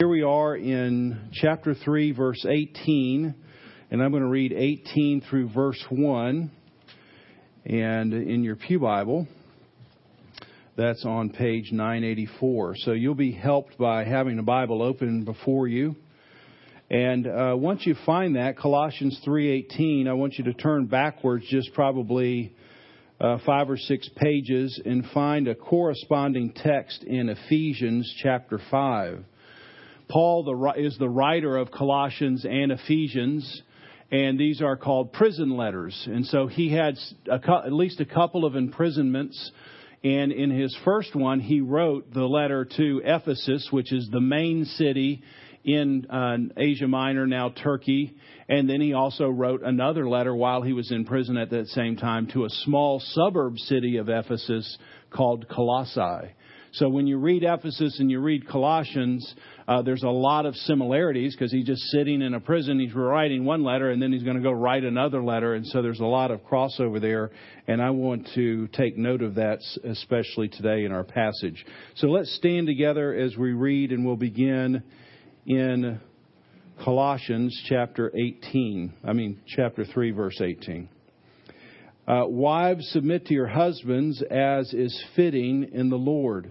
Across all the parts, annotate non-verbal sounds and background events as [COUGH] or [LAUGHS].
Here we are in chapter 3, verse 18, and I'm going to read 18 through verse 1. And in your Pew Bible, that's on page 984. So you'll be helped by having the Bible open before you. And uh, once you find that, Colossians 3:18, I want you to turn backwards just probably uh, five or six pages and find a corresponding text in Ephesians chapter 5. Paul the, is the writer of Colossians and Ephesians, and these are called prison letters. And so he had a, at least a couple of imprisonments. And in his first one, he wrote the letter to Ephesus, which is the main city in uh, Asia Minor, now Turkey. And then he also wrote another letter while he was in prison at that same time to a small suburb city of Ephesus called Colossae. So when you read Ephesus and you read Colossians, uh, there's a lot of similarities because he's just sitting in a prison. He's writing one letter and then he's going to go write another letter. And so there's a lot of crossover there. And I want to take note of that, especially today in our passage. So let's stand together as we read and we'll begin in Colossians chapter 18. I mean, chapter 3, verse 18. Uh, wives, submit to your husbands as is fitting in the Lord.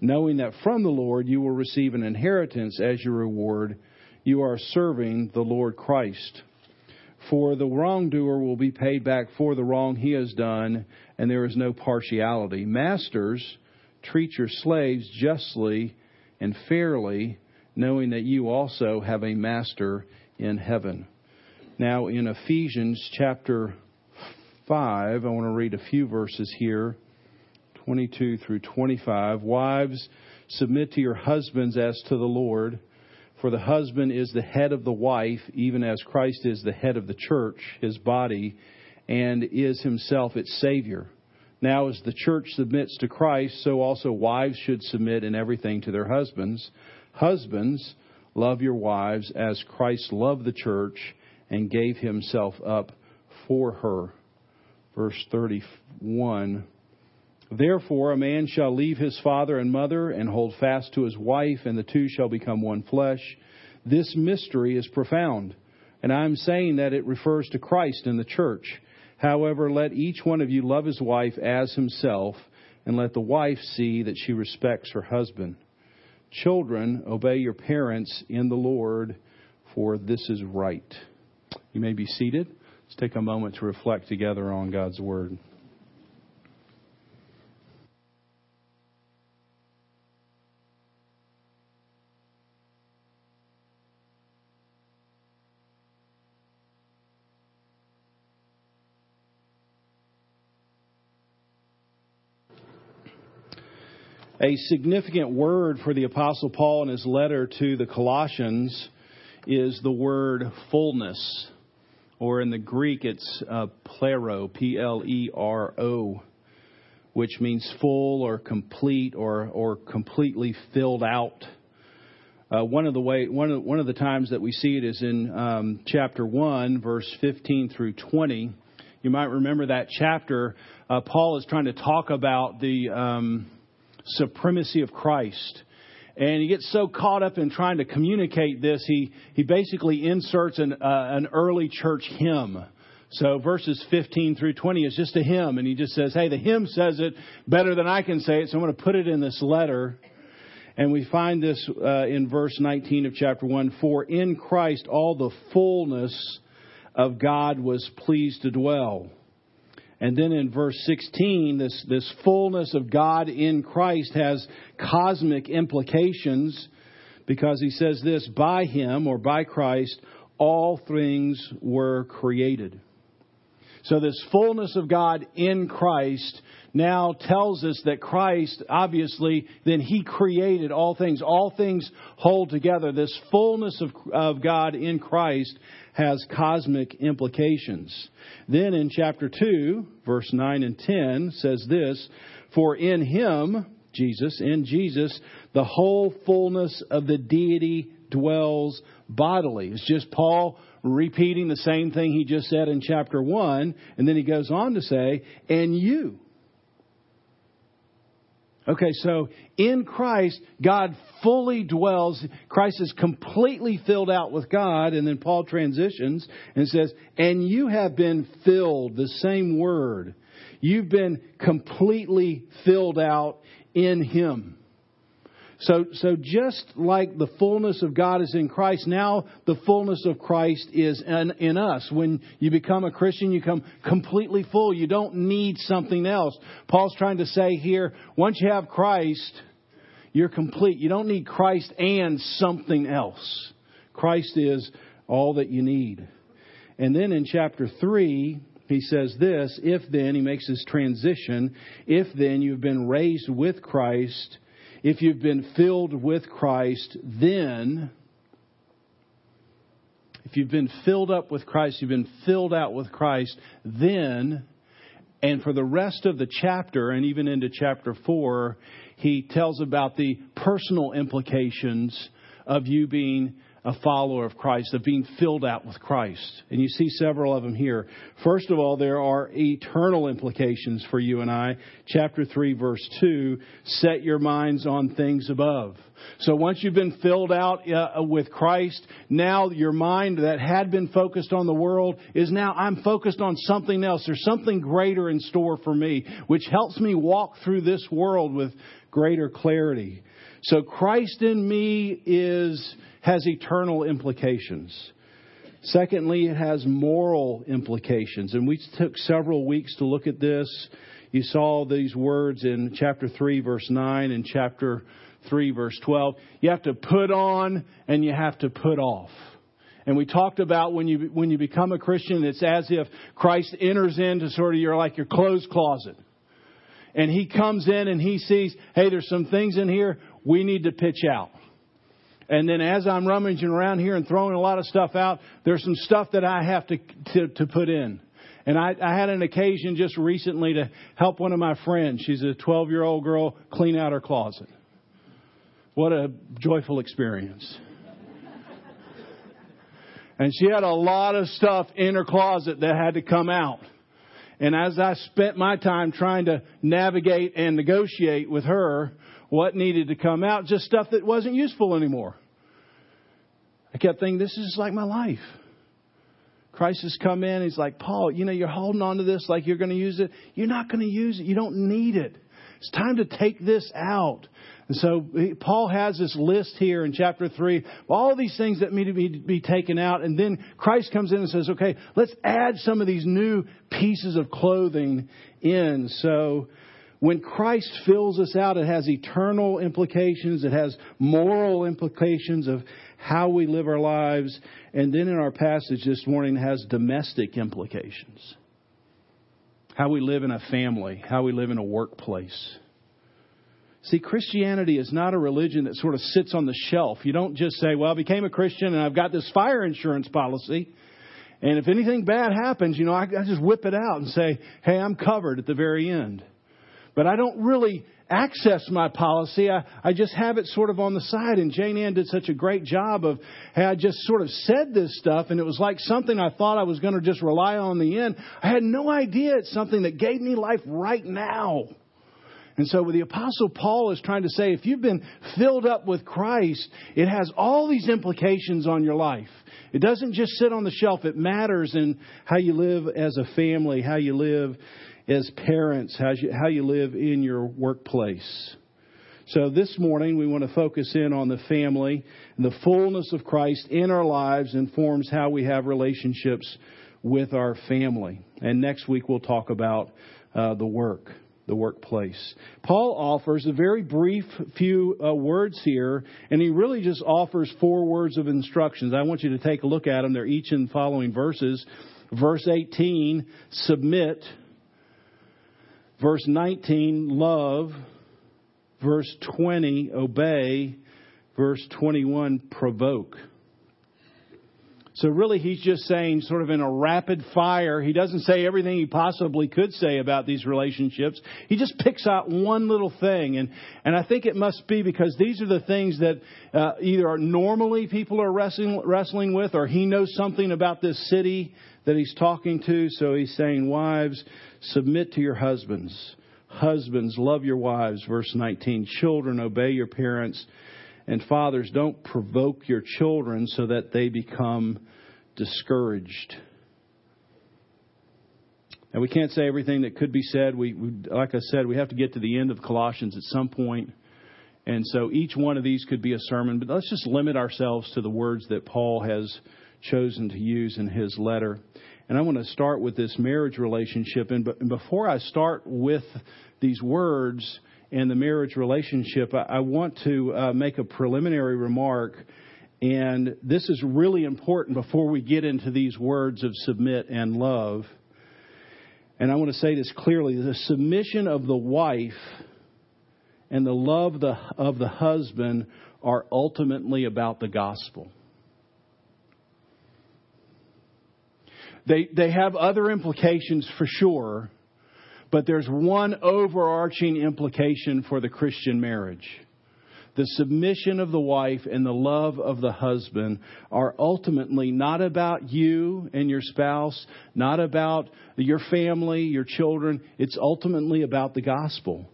knowing that from the Lord you will receive an inheritance as your reward. You are serving the Lord Christ. For the wrongdoer will be paid back for the wrong he has done, and there is no partiality. Masters, treat your slaves justly and fairly, knowing that you also have a master in heaven. Now, in Ephesians chapter 5, I want to read a few verses here. 22 through 25. Wives, submit to your husbands as to the Lord. For the husband is the head of the wife, even as Christ is the head of the church, his body, and is himself its Savior. Now, as the church submits to Christ, so also wives should submit in everything to their husbands. Husbands, love your wives as Christ loved the church and gave himself up for her. Verse 31 Therefore, a man shall leave his father and mother and hold fast to his wife, and the two shall become one flesh. This mystery is profound, and I am saying that it refers to Christ and the church. However, let each one of you love his wife as himself, and let the wife see that she respects her husband. Children, obey your parents in the Lord, for this is right. You may be seated. Let's take a moment to reflect together on God's word. A significant word for the Apostle Paul in his letter to the Colossians is the word fullness, or in the Greek it's uh, plero, P L E R O, which means full or complete or, or completely filled out. Uh, one of the way one of one of the times that we see it is in um, chapter one, verse fifteen through twenty. You might remember that chapter. Uh, Paul is trying to talk about the um, supremacy of Christ. And he gets so caught up in trying to communicate this, he, he basically inserts an, uh, an early church hymn. So verses 15 through 20 is just a hymn, and he just says, Hey, the hymn says it better than I can say it, so I'm going to put it in this letter. And we find this uh, in verse 19 of chapter 1 For in Christ all the fullness of God was pleased to dwell and then in verse 16, this, this fullness of God in Christ has cosmic implications because he says this by him or by Christ, all things were created. So this fullness of God in Christ now tells us that Christ, obviously, then He created all things. All things hold together. This fullness of, of God in Christ has cosmic implications. Then in chapter 2, verse 9 and 10 says this, For in Him, Jesus, in Jesus, the whole fullness of the deity dwells bodily. It's just Paul repeating the same thing he just said in chapter 1, and then he goes on to say, and you. Okay, so in Christ, God fully dwells. Christ is completely filled out with God, and then Paul transitions and says, and you have been filled, the same word. You've been completely filled out in Him. So, so just like the fullness of God is in Christ, now the fullness of Christ is in, in us. When you become a Christian, you come completely full. You don't need something else. Paul's trying to say here, once you have Christ, you're complete. You don't need Christ and something else. Christ is all that you need. And then in chapter 3, he says this, if then, he makes this transition, if then you've been raised with Christ, if you've been filled with Christ, then, if you've been filled up with Christ, you've been filled out with Christ, then, and for the rest of the chapter, and even into chapter 4, he tells about the personal implications of you being a follower of Christ, of being filled out with Christ. And you see several of them here. First of all, there are eternal implications for you and I. Chapter 3, verse 2 set your minds on things above. So once you've been filled out uh, with Christ, now your mind that had been focused on the world is now I'm focused on something else. There's something greater in store for me, which helps me walk through this world with greater clarity. So Christ in me is has eternal implications. Secondly, it has moral implications. And we took several weeks to look at this. You saw these words in chapter 3, verse 9, and chapter 3, verse 12. You have to put on and you have to put off. And we talked about when you, when you become a Christian, it's as if Christ enters into sort of your, like your clothes closet. And he comes in and he sees, hey, there's some things in here we need to pitch out. And then as I'm rummaging around here and throwing a lot of stuff out, there's some stuff that I have to, to, to put in. And I, I had an occasion just recently to help one of my friends. She's a 12 year old girl clean out her closet. What a joyful experience. and she had a lot of stuff in her closet that had to come out. And as I spent my time trying to navigate and negotiate with her what needed to come out, just stuff that wasn't useful anymore. I kept thinking, this is like my life. Christ has come in. He's like, Paul, you know, you're holding on to this like you're going to use it. You're not going to use it. You don't need it. It's time to take this out. And so Paul has this list here in chapter 3 all these things that need to be, be taken out. And then Christ comes in and says, okay, let's add some of these new pieces of clothing in. So when Christ fills us out, it has eternal implications. It has moral implications of how we live our lives. And then in our passage this morning, has domestic implications. How we live in a family, how we live in a workplace. See, Christianity is not a religion that sort of sits on the shelf. You don't just say, well, I became a Christian and I've got this fire insurance policy. And if anything bad happens, you know, I, I just whip it out and say, hey, I'm covered at the very end. But I don't really access my policy. I, I just have it sort of on the side. And Jane Ann did such a great job of, hey, I just sort of said this stuff and it was like something I thought I was going to just rely on the end. I had no idea it's something that gave me life right now. And so the apostle Paul is trying to say, if you've been filled up with Christ, it has all these implications on your life. It doesn't just sit on the shelf. It matters in how you live as a family, how you live as parents, how you, how you live in your workplace. So this morning we want to focus in on the family and the fullness of Christ in our lives informs how we have relationships with our family. And next week we'll talk about uh, the work. the workplace. Paul offers a very brief few uh, words here, and he really just offers four words of instructions. I want you to take a look at them. They're each in the following verses. Verse 18, submit. Verse 19, love. Verse 20, obey. Verse 21, provoke. So really, he's just saying, sort of in a rapid fire, he doesn't say everything he possibly could say about these relationships. He just picks out one little thing. And, and I think it must be because these are the things that uh, either normally people are wrestling, wrestling with, or he knows something about this city that he's talking to. So he's saying, wives, submit to your husbands. Husbands, love your wives. Verse 19. Children, obey your parents and fathers, don't provoke your children so that they become discouraged. And we can't say everything that could be said. We, we, like I said, we have to get to the end of Colossians at some point. And so each one of these could be a sermon, but let's just limit ourselves to the words that Paul has chosen to use in his letter. And I want to start with this marriage relationship. And, before I start with these words, and the marriage relationship, I, want to uh, make a preliminary remark. And this is really important before we get into these words of submit and love. And I want to say this clearly the submission of the wife and the love of the husband are ultimately about the gospel. They, they have other implications for sure, but there's one overarching implication for the Christian marriage. The submission of the wife and the love of the husband are ultimately not about you and your spouse, not about your family, your children. It's ultimately about the gospel.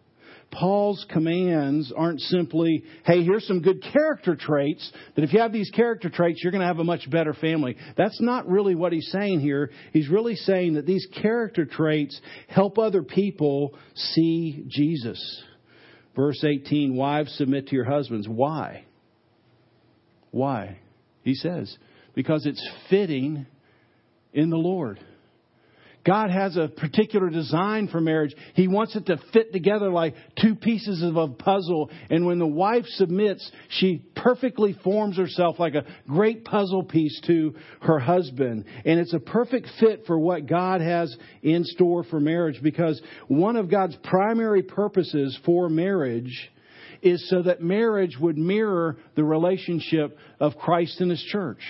Paul's commands aren't simply, hey, here's some good character traits, that if you have these character traits, you're going to have a much better family. That's not really what he's saying here. He's really saying that these character traits help other people see Jesus. Verse 18, wives submit to your husbands. Why? Why? He says, because it's fitting in the Lord. God has a particular design for marriage. He wants it to fit together like two pieces of a puzzle. And when the wife submits, she perfectly forms herself like a great puzzle piece to her husband. And it's a perfect fit for what God has in store for marriage because one of God's primary purposes for marriage is so that marriage would mirror the relationship of Christ and His church.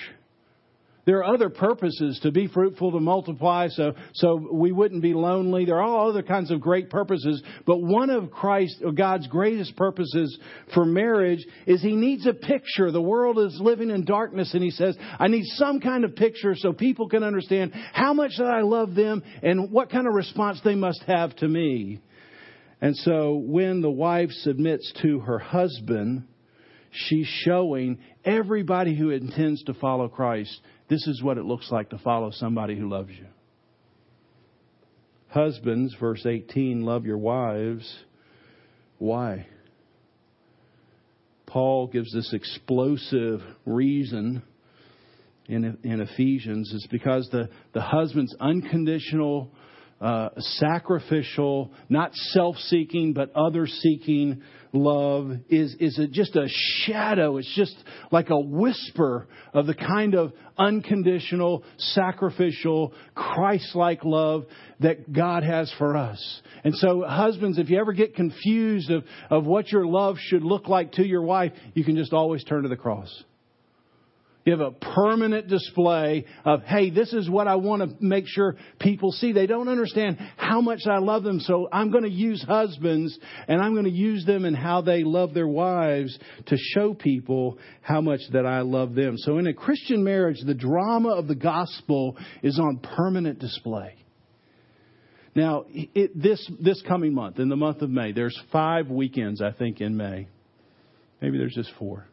There are other purposes to be fruitful, to multiply, so, so we wouldn't be lonely. There are all other kinds of great purposes. But one of Christ, God's greatest purposes for marriage is He needs a picture. The world is living in darkness, and He says, I need some kind of picture so people can understand how much that I love them and what kind of response they must have to me. And so when the wife submits to her husband, she's showing everybody who intends to follow Christ this is what it looks like to follow somebody who loves you. Husbands, verse 18, love your wives. Why? Paul gives this explosive reason in, in Ephesians. It's because the, the husband's unconditional, uh, sacrificial, not self seeking, but other seeking love is, is a, just a shadow. It's just like a whisper of the kind of unconditional, sacrificial, Christ like love that God has for us. And so, husbands, if you ever get confused of, of what your love should look like to your wife, you can just always turn to the cross. You have a permanent display of, hey, this is what I want to make sure people see. They don't understand how much I love them, so I'm going to use husbands and I'm going to use them in how they love their wives to show people how much that I love them. So in a Christian marriage, the drama of the gospel is on permanent display. Now, it, this, this coming month, in the month of May, there's five weekends, I think, in May. Maybe there's just four.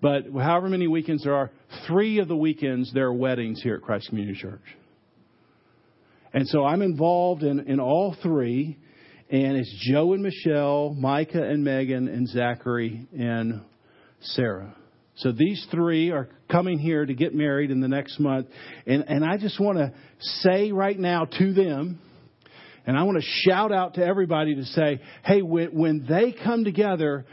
But however many weekends there are, three of the weekends there are weddings here at Christ Community Church. And so I'm involved in, in all three, and it's Joe and Michelle, Micah and Megan, and Zachary and Sarah. So these three are coming here to get married in the next month. And, and I just want to say right now to them, And I want to shout out to everybody to say, hey, when, they come together,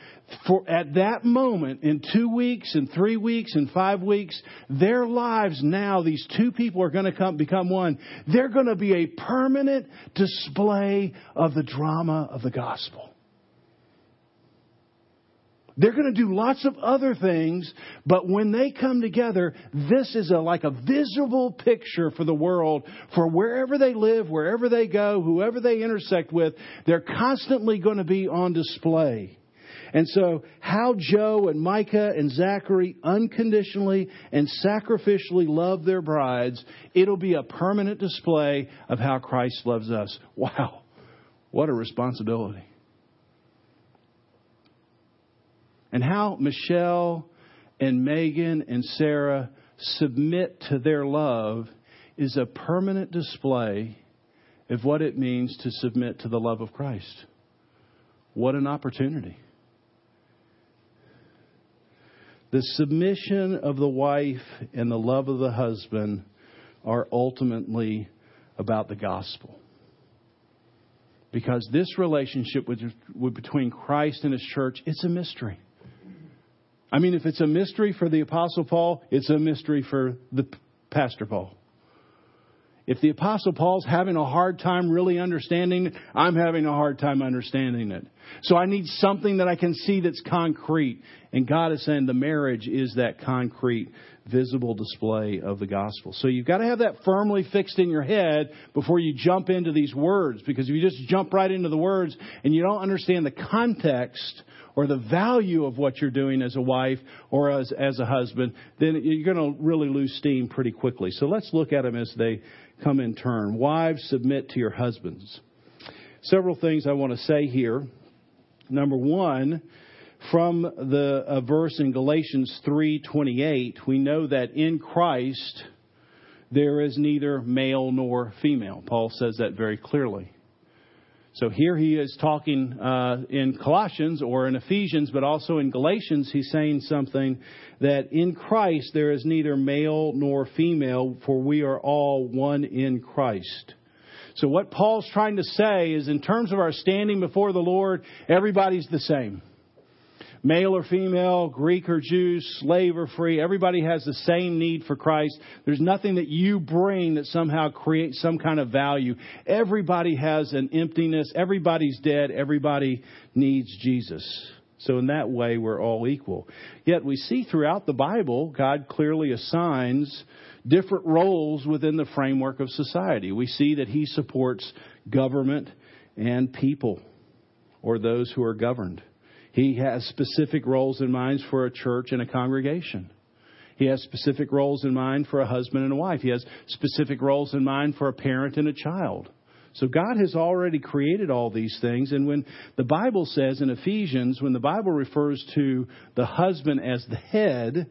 for at that moment, in two weeks, in three weeks, in five weeks, their lives now, these two people are going to come, become one. They're going to be a permanent display of the drama of the gospel. They're going to do lots of other things, but when they come together, this is a, like a visible picture for the world for wherever they live, wherever they go, whoever they intersect with, they're constantly going to be on display. And so, how Joe and Micah and Zachary unconditionally and sacrificially love their brides, it'll be a permanent display of how Christ loves us. Wow. What a responsibility. And how Michelle and Megan and Sarah submit to their love is a permanent display of what it means to submit to the love of Christ. What an opportunity. The submission of the wife and the love of the husband are ultimately about the gospel. Because this relationship with, with, between Christ and his church, it's a mystery. I mean, if it's a mystery for the Apostle Paul, it's a mystery for the Pastor Paul. If the Apostle Paul's having a hard time really understanding it, I'm having a hard time understanding it. So I need something that I can see that's concrete. And God is saying the marriage is that concrete, visible display of the gospel. So you've got to have that firmly fixed in your head before you jump into these words. Because if you just jump right into the words and you don't understand the context or the value of what you're doing as a wife or as, as a husband, then you're going to really lose steam pretty quickly. So let's look at them as they come in turn. Wives, submit to your husbands. Several things I want to say here. Number one, from the uh, verse in Galatians 3:28, we know that in Christ there is neither male nor female. Paul says that very clearly. So here he is talking uh, in Colossians or in Ephesians, but also in Galatians, he's saying something that in Christ there is neither male nor female, for we are all one in Christ. So what Paul's trying to say is in terms of our standing before the Lord, everybody's the same male or female, Greek or Jew, slave or free, everybody has the same need for Christ. There's nothing that you bring that somehow creates some kind of value. Everybody has an emptiness. Everybody's dead. Everybody needs Jesus. So in that way, we're all equal. Yet we see throughout the Bible, God clearly assigns different roles within the framework of society. We see that He supports government and people, or those who are governed. He has specific roles in mind for a church and a congregation. He has specific roles in mind for a husband and a wife. He has specific roles in mind for a parent and a child. So God has already created all these things. And when the Bible says in Ephesians, when the Bible refers to the husband as the head,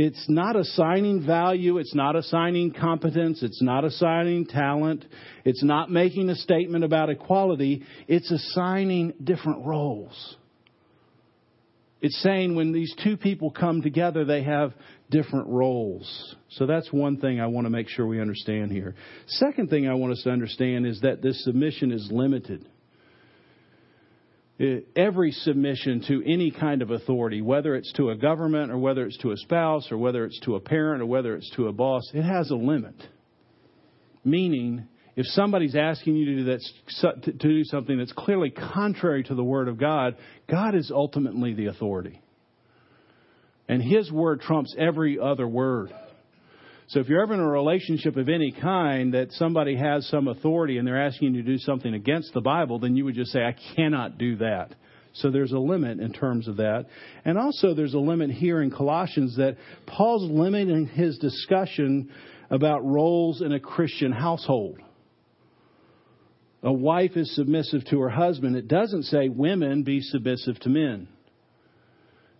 it's not assigning value, it's not assigning competence, it's not assigning talent, it's not making a statement about equality, it's assigning different roles. It's saying when these two people come together, they have different roles. So that's one thing I want to make sure we understand here. Second thing I want us to understand is that this submission is limited. Uh, every submission to any kind of authority, whether it's to a government or whether it's to a spouse or whether it's to a parent or whether it's to a boss, it has a limit. Meaning, if somebody's asking you to do, that, to do something that's clearly contrary to the Word of God, God is ultimately the authority. And His Word trumps every other word. So if you're ever in a relationship of any kind that somebody has some authority and they're asking you to do something against the Bible, then you would just say, I cannot do that. So there's a limit in terms of that. And also there's a limit here in Colossians that Paul's limiting his discussion about roles in a Christian household a wife is submissive to her husband. It doesn't say women be submissive to men.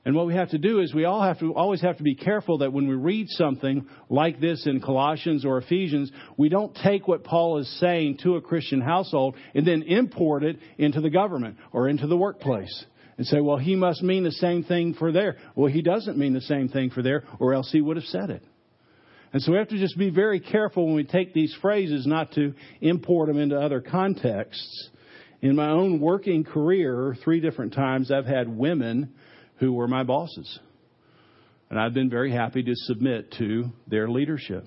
And what we have to do is we all have to always have to be careful that when we read something like this in Colossians or Ephesians, we don't take what Paul is saying to a Christian household and then import it into the government or into the workplace and say, well, he must mean the same thing for there. Well, he doesn't mean the same thing for there, or else he would have said it. And so we have to just be very careful when we take these phrases not to import them into other contexts. In my own working career, three different times I've had women who were my bosses. And I've been very happy to submit to their leadership.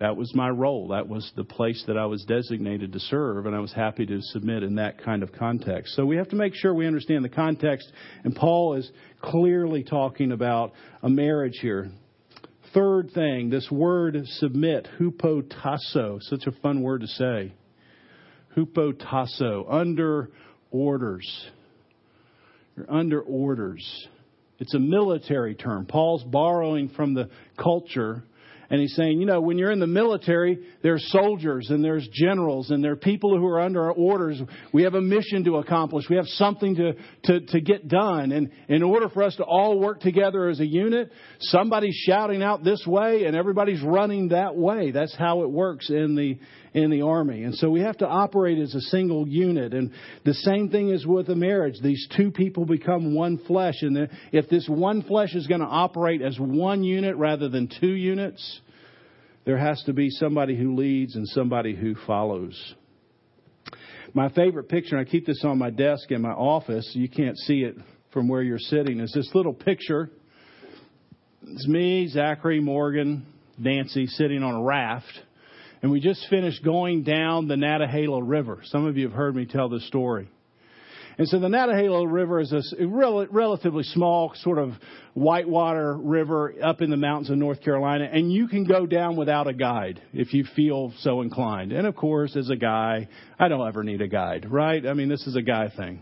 That was my role. That was the place that I was designated to serve, and I was happy to submit in that kind of context. So we have to make sure we understand the context, and Paul is clearly talking about a marriage here. Third thing, this word submit, hupotasso, such a fun word to say. Hupotasso, under orders. You're under orders. It's a military term. Paul's borrowing from the culture and he's saying, you know, when you're in the military, there's soldiers and there's generals and there are people who are under orders. We have a mission to accomplish. We have something to, to, to get done. And in order for us to all work together as a unit, somebody's shouting out this way and everybody's running that way. That's how it works in the, in the army. And so we have to operate as a single unit. And the same thing is with a marriage. These two people become one flesh. And if this one flesh is going to operate as one unit rather than two units, there has to be somebody who leads and somebody who follows. My favorite picture, and I keep this on my desk in my office, you can't see it from where you're sitting, is this little picture. It's me, Zachary, Morgan, Nancy sitting on a raft, and we just finished going down the Nantahala River. Some of you have heard me tell this story. And so the Nantahala River is a relatively small sort of whitewater river up in the mountains of North Carolina, and you can go down without a guide if you feel so inclined. And of course, as a guy, I don't ever need a guide, right? I mean, this is a guy thing.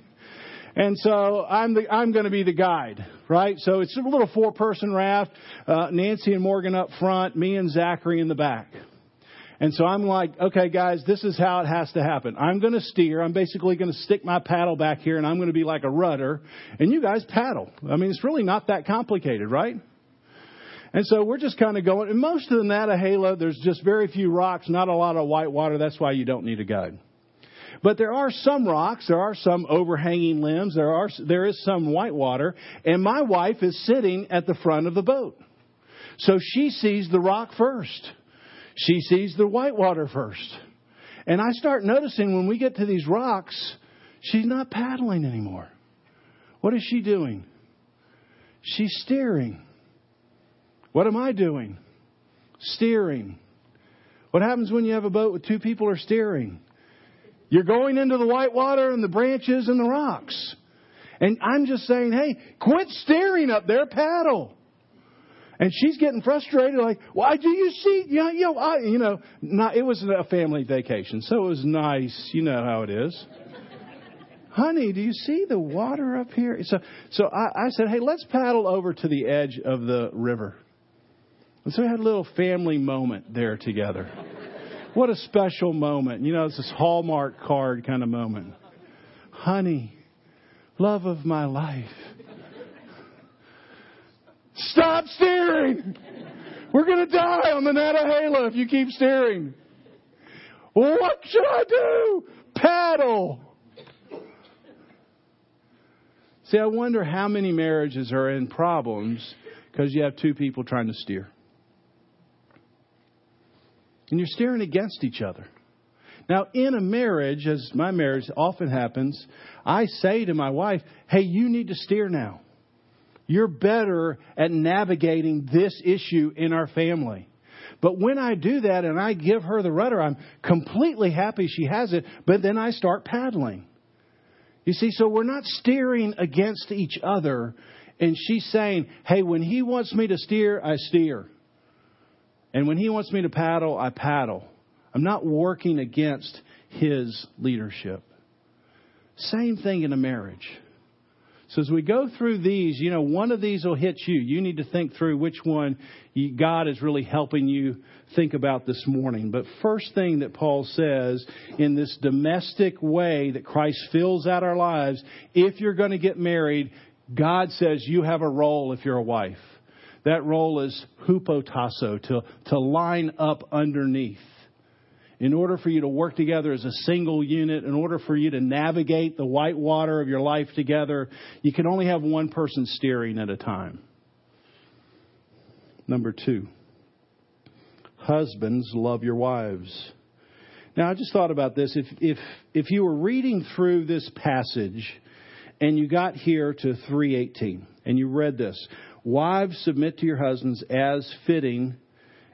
And so I'm the, I'm going to be the guide, right? So it's a little four person raft, uh, Nancy and Morgan up front, me and Zachary in the back. And so I'm like, okay, guys, this is how it has to happen. I'm going to steer. I'm basically going to stick my paddle back here and I'm going to be like a rudder. And you guys paddle. I mean, it's really not that complicated, right? And so we're just kind of going. And most of the Nantahala, there's just very few rocks, not a lot of white water. That's why you don't need a guide. But there are some rocks, there are some overhanging limbs, there are there is some white water, and my wife is sitting at the front of the boat. So she sees the rock first she sees the whitewater first. And I start noticing when we get to these rocks, she's not paddling anymore. What is she doing? She's steering. What am I doing? Steering. What happens when you have a boat with two people are steering? You're going into the whitewater and the branches and the rocks. And I'm just saying, hey, quit steering up there, paddle. And she's getting frustrated, like, why do you see? You know, you know, I, you know not, it was a family vacation, so it was nice. You know how it is. Honey, do you see the water up here? So, so I, I said, hey, let's paddle over to the edge of the river. And so we had a little family moment there together. What a special moment. You know, it's this Hallmark card kind of moment. Honey, love of my life. Stop steering! We're going to die on the Nantahala if you keep steering. What should I do? Paddle. See, I wonder how many marriages are in problems because you have two people trying to steer. And you're steering against each other. Now, in a marriage, as my marriage often happens, I say to my wife, hey, you need to steer now. You're better at navigating this issue in our family. But when I do that and I give her the rudder, I'm completely happy she has it, but then I start paddling. You see, so we're not steering against each other. And she's saying, hey, when he wants me to steer, I steer. And when he wants me to paddle, I paddle. I'm not working against his leadership. Same thing in a marriage. So as we go through these, you know, one of these will hit you. You need to think through which one God is really helping you think about this morning. But first thing that Paul says in this domestic way that Christ fills out our lives, if you're going to get married, God says you have a role if you're a wife. That role is hupotasso, to, to line up underneath in order for you to work together as a single unit, in order for you to navigate the white water of your life together, you can only have one person steering at a time. Number two, Husbands, love your wives. Now, I just thought about this. If, if, if you were reading through this passage and you got here to 318 and you read this, wives submit to your husbands as fitting,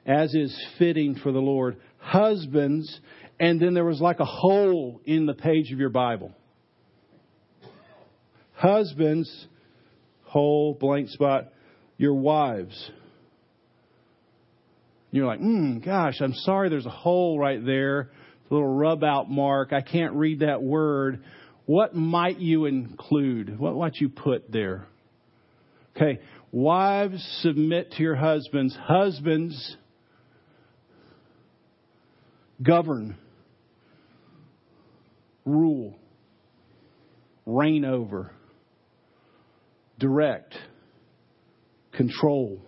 as is fitting for the Lord. Husbands, and then there was like a hole in the page of your Bible. Husbands, whole blank spot, your wives. You're like, hmm, gosh, I'm sorry there's a hole right there, a little rub out mark. I can't read that word. What might you include? What might you put there? Okay, wives, submit to your husbands. Husbands, govern, rule, reign over direct, control.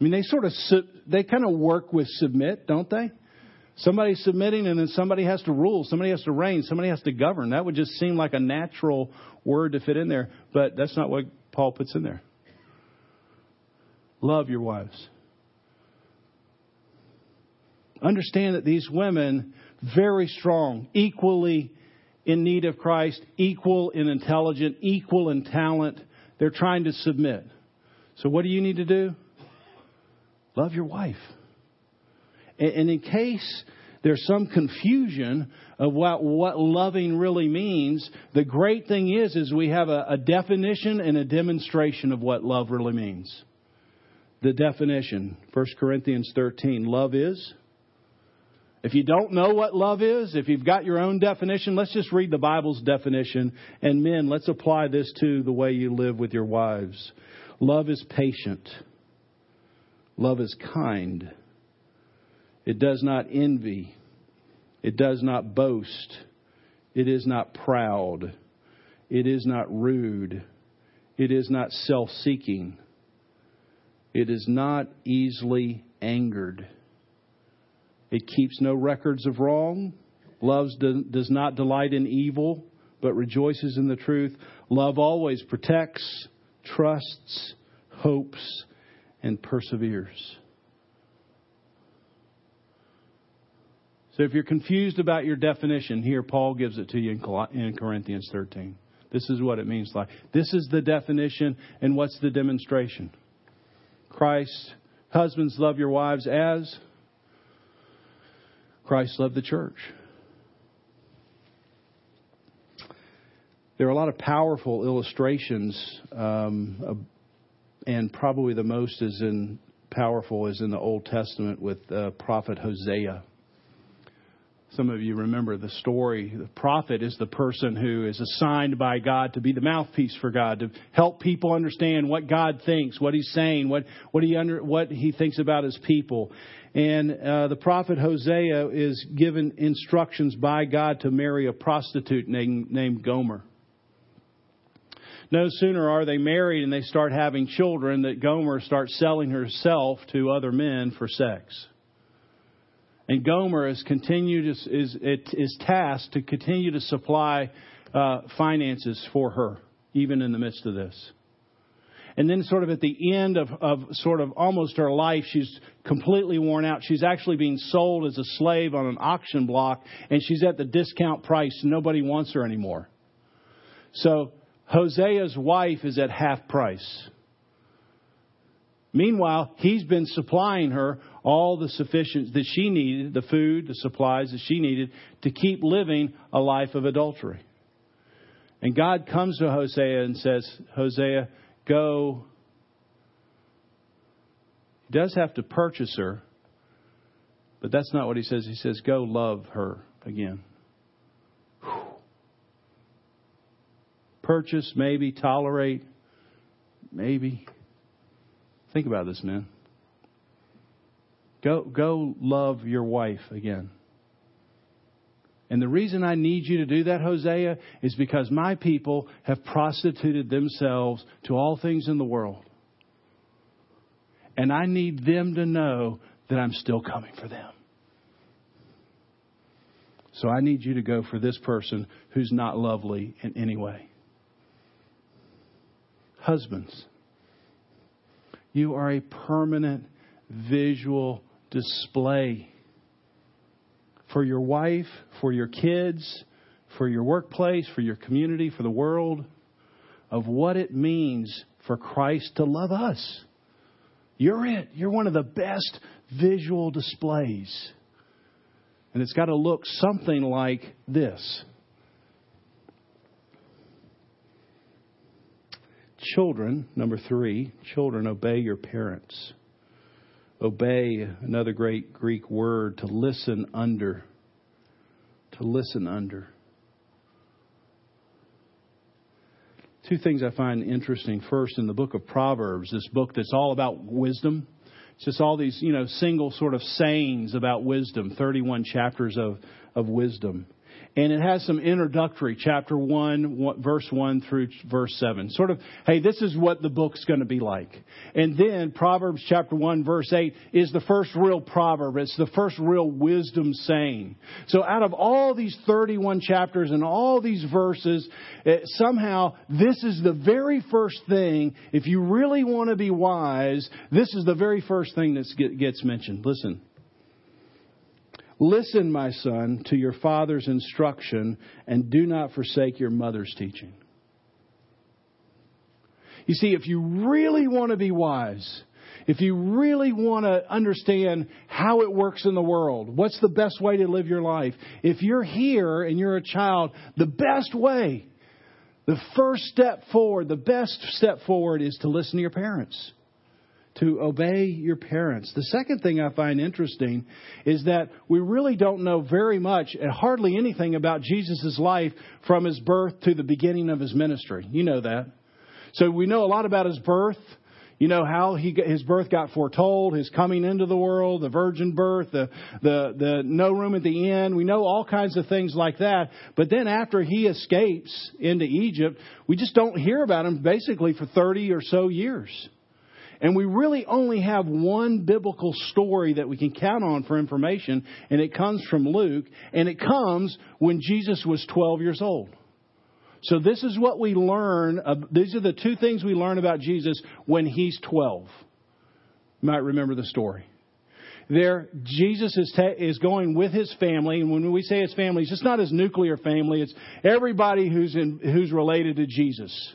I mean, they sort of they kind of work with submit, don't they? Somebody's submitting, and then somebody has to rule, somebody has to reign, somebody has to govern. That would just seem like a natural word to fit in there, but that's not what Paul puts in there. Love your wives. Understand that these women, very strong, equally in need of Christ, equal in intelligence, equal in talent. They're trying to submit. So what do you need to do? Love your wife. And in case there's some confusion of what, what loving really means, the great thing is, is we have a, a definition and a demonstration of what love really means. The definition, 1 Corinthians 13, love is if you don't know what love is, if you've got your own definition, let's just read the Bible's definition. And men, let's apply this to the way you live with your wives. Love is patient. Love is kind. It does not envy. It does not boast. It is not proud. It is not rude. It is not self seeking. It is not easily angered. It keeps no records of wrong. Love does not delight in evil, but rejoices in the truth. Love always protects, trusts, hopes, and perseveres. So if you're confused about your definition, here Paul gives it to you in Corinthians 13. This is what it means like. This is the definition, and what's the demonstration? Christ, husbands, love your wives as Christ loved the church. There are a lot of powerful illustrations, um, and probably the most is in powerful is in the Old Testament with uh, prophet Hosea. Some of you remember the story. The prophet is the person who is assigned by God to be the mouthpiece for God, to help people understand what God thinks, what He's saying, what what He under what He thinks about His people. And uh, the prophet Hosea is given instructions by God to marry a prostitute named, named Gomer. No sooner are they married and they start having children that Gomer starts selling herself to other men for sex. And Gomer is continued is is, is tasked to continue to supply uh, finances for her, even in the midst of this. And then, sort of at the end of, of sort of almost her life, she's completely worn out. She's actually being sold as a slave on an auction block, and she's at the discount price. Nobody wants her anymore. So Hosea's wife is at half price. Meanwhile, he's been supplying her all the sufficient that she needed, the food, the supplies that she needed to keep living a life of adultery. And God comes to Hosea and says, Hosea, go. He does have to purchase her, but that's not what he says. He says, go love her again. Purchase, maybe, tolerate, maybe. Think about this, man. Go, go love your wife again. And the reason I need you to do that, Hosea, is because my people have prostituted themselves to all things in the world. And I need them to know that I'm still coming for them. So I need you to go for this person who's not lovely in any way. Husbands, you are a permanent visual display for your wife, for your kids, for your workplace, for your community, for the world, of what it means for Christ to love us. You're it. You're one of the best visual displays. And it's got to look something like this. Children, number three, children, obey your parents. Obey, another great Greek word, to listen under. To listen under. Two things I find interesting. First, in the book of Proverbs, this book that's all about wisdom. It's just all these, you know, single sort of sayings about wisdom, 31 chapters of, of wisdom and it has some introductory, chapter 1, verse 1 through verse 7. Sort of, hey, this is what the book's going to be like. And then Proverbs chapter 1, verse 8 is the first real proverb. It's the first real wisdom saying. So out of all these 31 chapters and all these verses, it, somehow this is the very first thing, if you really want to be wise, this is the very first thing that gets mentioned. Listen. Listen, my son, to your father's instruction, and do not forsake your mother's teaching. You see, if you really want to be wise, if you really want to understand how it works in the world, what's the best way to live your life, if you're here and you're a child, the best way, the first step forward, the best step forward is to listen to your parents to obey your parents. The second thing I find interesting is that we really don't know very much, and hardly anything about Jesus' life from his birth to the beginning of his ministry. You know that. So we know a lot about his birth. You know how he his birth got foretold, his coming into the world, the virgin birth, the the the no room at the inn. We know all kinds of things like that. But then after he escapes into Egypt, we just don't hear about him basically for 30 or so years. And we really only have one biblical story that we can count on for information, and it comes from Luke, and it comes when Jesus was 12 years old. So this is what we learn. These are the two things we learn about Jesus when he's 12. You might remember the story. There, Jesus is, is going with his family, and when we say his family, it's just not his nuclear family. It's everybody who's in, who's related to Jesus.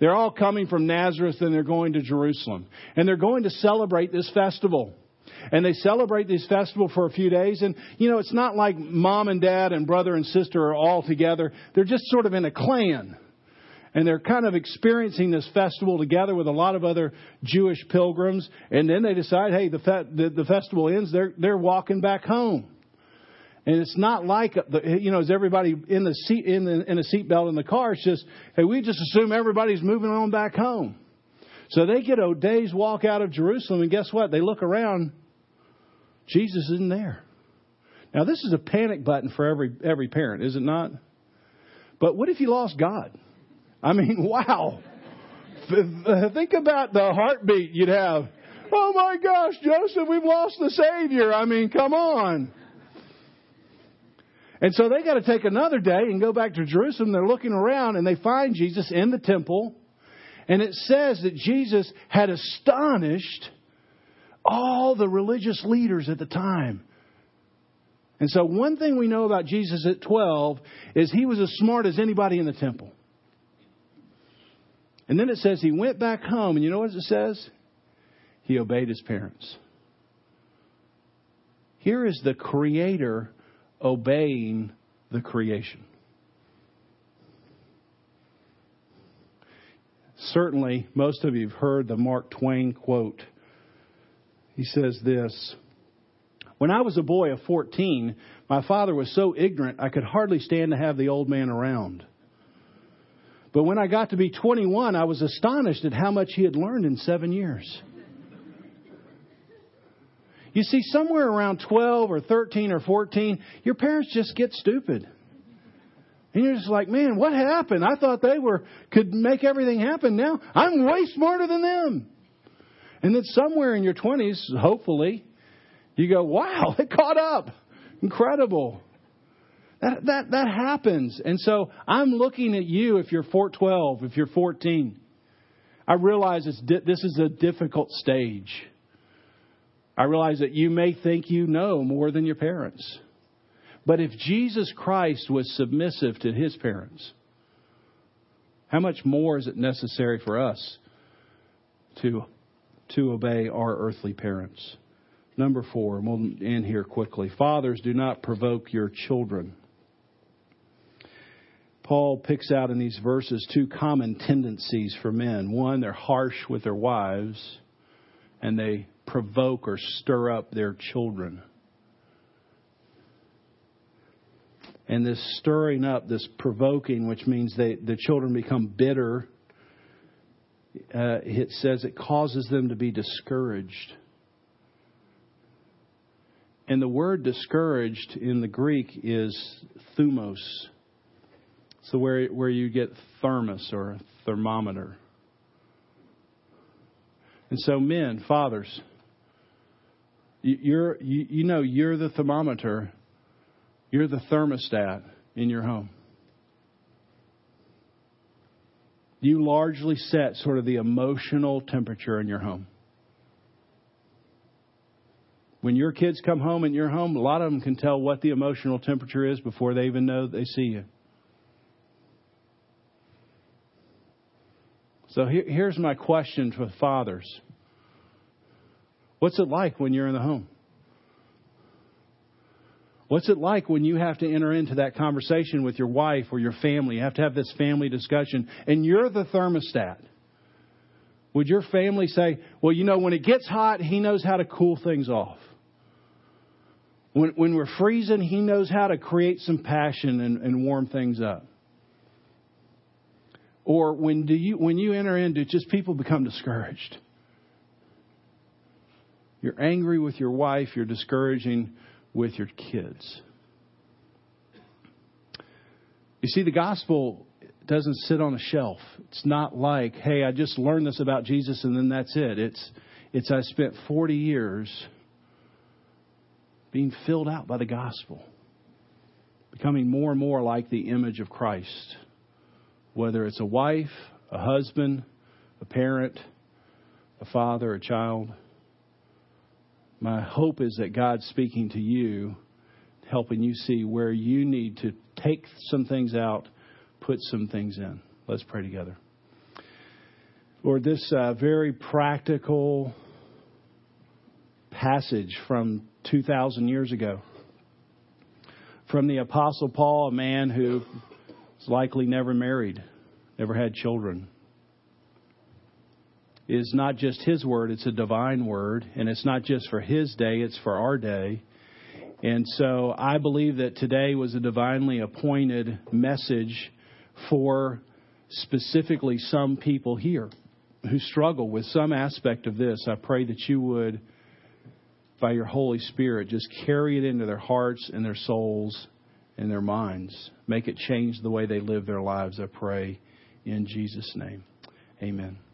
They're all coming from Nazareth and they're going to Jerusalem. And they're going to celebrate this festival. And they celebrate this festival for a few days. And, you know, it's not like mom and dad and brother and sister are all together. They're just sort of in a clan. And they're kind of experiencing this festival together with a lot of other Jewish pilgrims. And then they decide, hey, the, fe- the, the festival ends. They're, they're walking back home. And it's not like uh, the, you know, is everybody in the seat in the in a seatbelt in the car? It's just hey, we just assume everybody's moving on back home. So they get a day's walk out of Jerusalem, and guess what? They look around. Jesus isn't there. Now this is a panic button for every every parent, is it not? But what if you lost God? I mean, [LAUGHS] wow. Think about the heartbeat you'd have. Oh my gosh, Joseph, we've lost the Savior. I mean, come on. And so they got to take another day and go back to Jerusalem. They're looking around and they find Jesus in the temple. And it says that Jesus had astonished all the religious leaders at the time. And so, one thing we know about Jesus at 12 is he was as smart as anybody in the temple. And then it says he went back home, and you know what it says? He obeyed his parents. Here is the creator obeying the creation. Certainly, most of you have heard the Mark Twain quote. He says this When I was a boy of 14, my father was so ignorant I could hardly stand to have the old man around. But when I got to be 21, I was astonished at how much he had learned in seven years. You see, somewhere around 12 or 13 or 14, your parents just get stupid. And you're just like, man, what happened? I thought they were could make everything happen. Now I'm way smarter than them. And then somewhere in your 20s, hopefully, you go, wow, [LAUGHS] they caught up. Incredible. That, that, that happens. And so I'm looking at you if you're 412, if you're 14. I realize it's di- this is a difficult stage. I realize that you may think you know more than your parents. But if Jesus Christ was submissive to his parents, how much more is it necessary for us to, to obey our earthly parents? Number four, and we'll end here quickly. Fathers, do not provoke your children. Paul picks out in these verses two common tendencies for men. One, they're harsh with their wives, and they provoke or stir up their children. And this stirring up, this provoking, which means they, the children become bitter, uh, it says it causes them to be discouraged. And the word discouraged in the Greek is thumos. So where where you get thermos or thermometer. And so men, fathers, you're you, you know you're the thermometer you're the thermostat in your home. You largely set sort of the emotional temperature in your home. When your kids come home in your home, a lot of them can tell what the emotional temperature is before they even know they see you. So here, here's my question for fathers What's it like when you're in the home? What's it like when you have to enter into that conversation with your wife or your family? You have to have this family discussion, and you're the thermostat. Would your family say, Well, you know, when it gets hot, he knows how to cool things off? When, when we're freezing, he knows how to create some passion and, and warm things up. Or when do you when you enter into it, just people become discouraged. You're angry with your wife, you're discouraging with your kids. You see, the gospel doesn't sit on a shelf. It's not like, hey, I just learned this about Jesus and then that's it. It's, it's I spent 40 years being filled out by the gospel, becoming more and more like the image of Christ. Whether it's a wife, a husband, a parent, a father, a child my hope is that God's speaking to you, helping you see where you need to take some things out, put some things in. Let's pray together. Lord, this uh, very practical passage from 2,000 years ago from the Apostle Paul, a man who was likely never married, never had children is not just his word, it's a divine word. And it's not just for his day, it's for our day. And so I believe that today was a divinely appointed message for specifically some people here who struggle with some aspect of this. I pray that you would, by your Holy Spirit, just carry it into their hearts and their souls and their minds. Make it change the way they live their lives, I pray, in Jesus' name. Amen.